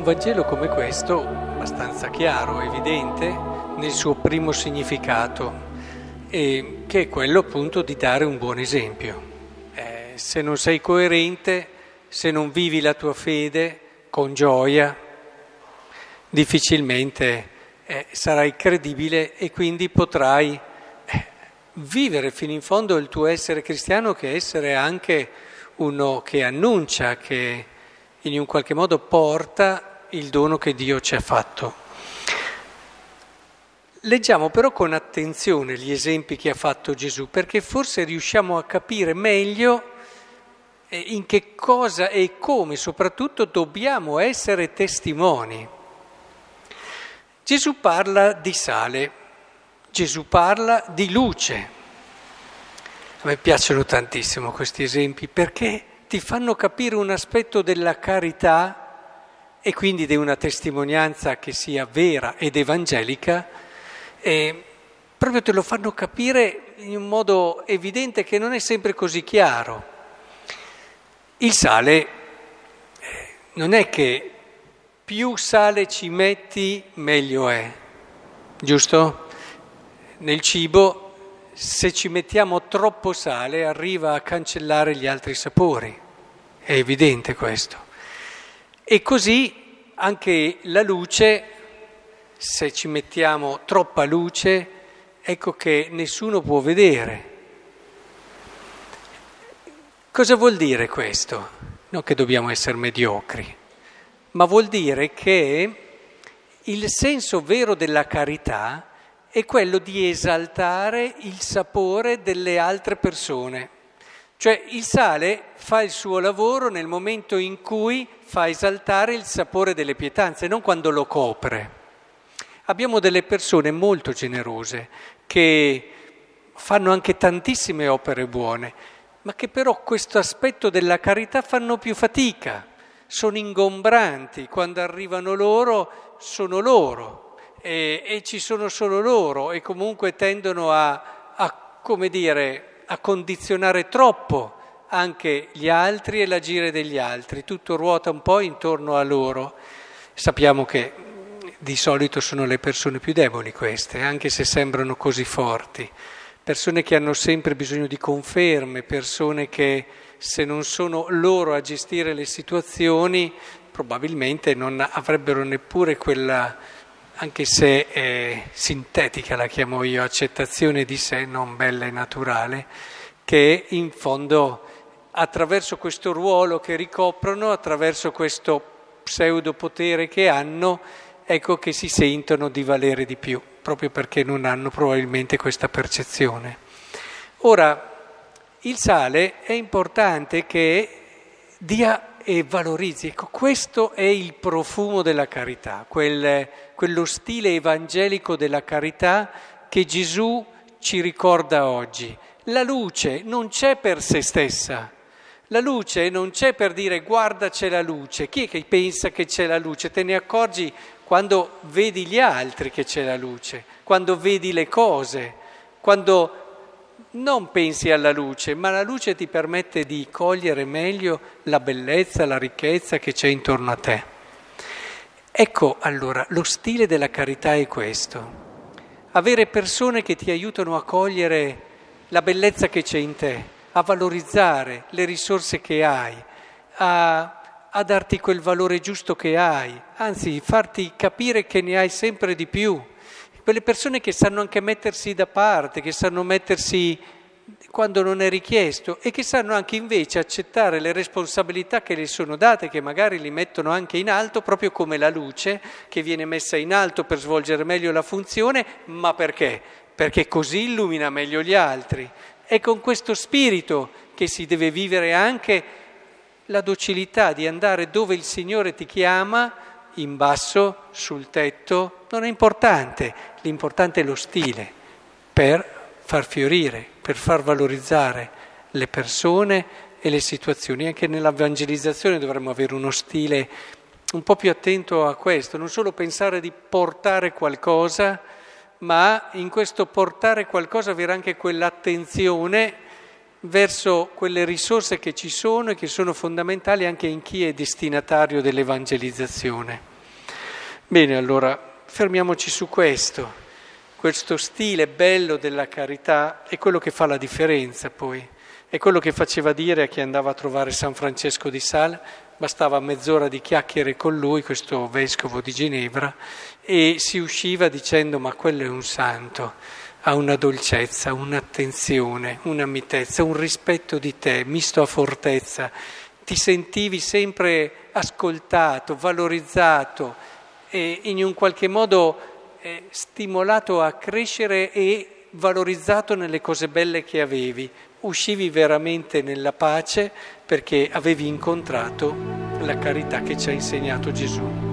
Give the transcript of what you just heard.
un Vangelo come questo, abbastanza chiaro, evidente, nel suo primo significato, che è quello appunto di dare un buon esempio. Eh, se non sei coerente, se non vivi la tua fede con gioia, difficilmente eh, sarai credibile e quindi potrai eh, vivere fino in fondo il tuo essere cristiano che essere anche uno che annuncia, che in un qualche modo porta il dono che Dio ci ha fatto. Leggiamo però con attenzione gli esempi che ha fatto Gesù, perché forse riusciamo a capire meglio eh, in che cosa e come soprattutto dobbiamo essere testimoni. Gesù parla di sale, Gesù parla di luce. A me piacciono tantissimo questi esempi perché ti fanno capire un aspetto della carità e quindi di una testimonianza che sia vera ed evangelica, e proprio te lo fanno capire in un modo evidente che non è sempre così chiaro. Il sale eh, non è che più sale ci metti meglio è, giusto? Nel cibo se ci mettiamo troppo sale arriva a cancellare gli altri sapori, è evidente questo. E così anche la luce, se ci mettiamo troppa luce, ecco che nessuno può vedere. Cosa vuol dire questo? Non che dobbiamo essere mediocri, ma vuol dire che il senso vero della carità è quello di esaltare il sapore delle altre persone. Cioè il sale fa il suo lavoro nel momento in cui fa esaltare il sapore delle pietanze, non quando lo copre. Abbiamo delle persone molto generose che fanno anche tantissime opere buone, ma che però questo aspetto della carità fanno più fatica, sono ingombranti, quando arrivano loro sono loro e, e ci sono solo loro e comunque tendono a, a, come dire, a condizionare troppo anche gli altri e l'agire degli altri, tutto ruota un po' intorno a loro. Sappiamo che di solito sono le persone più deboli queste, anche se sembrano così forti, persone che hanno sempre bisogno di conferme, persone che se non sono loro a gestire le situazioni probabilmente non avrebbero neppure quella anche se è sintetica la chiamo io, accettazione di sé non bella e naturale, che in fondo attraverso questo ruolo che ricoprono, attraverso questo pseudo potere che hanno, ecco che si sentono di valere di più, proprio perché non hanno probabilmente questa percezione. Ora, il sale è importante che dia e valorizzi. Ecco, questo è il profumo della carità, quel, quello stile evangelico della carità che Gesù ci ricorda oggi. La luce non c'è per se stessa. La luce non c'è per dire guarda c'è la luce. Chi è che pensa che c'è la luce? Te ne accorgi quando vedi gli altri che c'è la luce, quando vedi le cose, quando non pensi alla luce, ma la luce ti permette di cogliere meglio la bellezza, la ricchezza che c'è intorno a te. Ecco allora, lo stile della carità è questo. Avere persone che ti aiutano a cogliere la bellezza che c'è in te, a valorizzare le risorse che hai, a, a darti quel valore giusto che hai, anzi farti capire che ne hai sempre di più quelle persone che sanno anche mettersi da parte, che sanno mettersi quando non è richiesto e che sanno anche invece accettare le responsabilità che le sono date, che magari li mettono anche in alto, proprio come la luce che viene messa in alto per svolgere meglio la funzione, ma perché? Perché così illumina meglio gli altri. È con questo spirito che si deve vivere anche la docilità di andare dove il Signore ti chiama in basso, sul tetto, non è importante, l'importante è lo stile per far fiorire, per far valorizzare le persone e le situazioni. Anche nell'evangelizzazione dovremmo avere uno stile un po' più attento a questo, non solo pensare di portare qualcosa, ma in questo portare qualcosa avere anche quell'attenzione verso quelle risorse che ci sono e che sono fondamentali anche in chi è destinatario dell'evangelizzazione. Bene, allora fermiamoci su questo. Questo stile bello della carità è quello che fa la differenza poi. È quello che faceva dire a chi andava a trovare San Francesco di Sales, bastava mezz'ora di chiacchiere con lui, questo vescovo di Ginevra, e si usciva dicendo ma quello è un santo, ha una dolcezza, un'attenzione, una mitezza, un rispetto di te, misto a fortezza. Ti sentivi sempre ascoltato, valorizzato e in un qualche modo eh, stimolato a crescere e valorizzato nelle cose belle che avevi. Uscivi veramente nella pace perché avevi incontrato la carità che ci ha insegnato Gesù.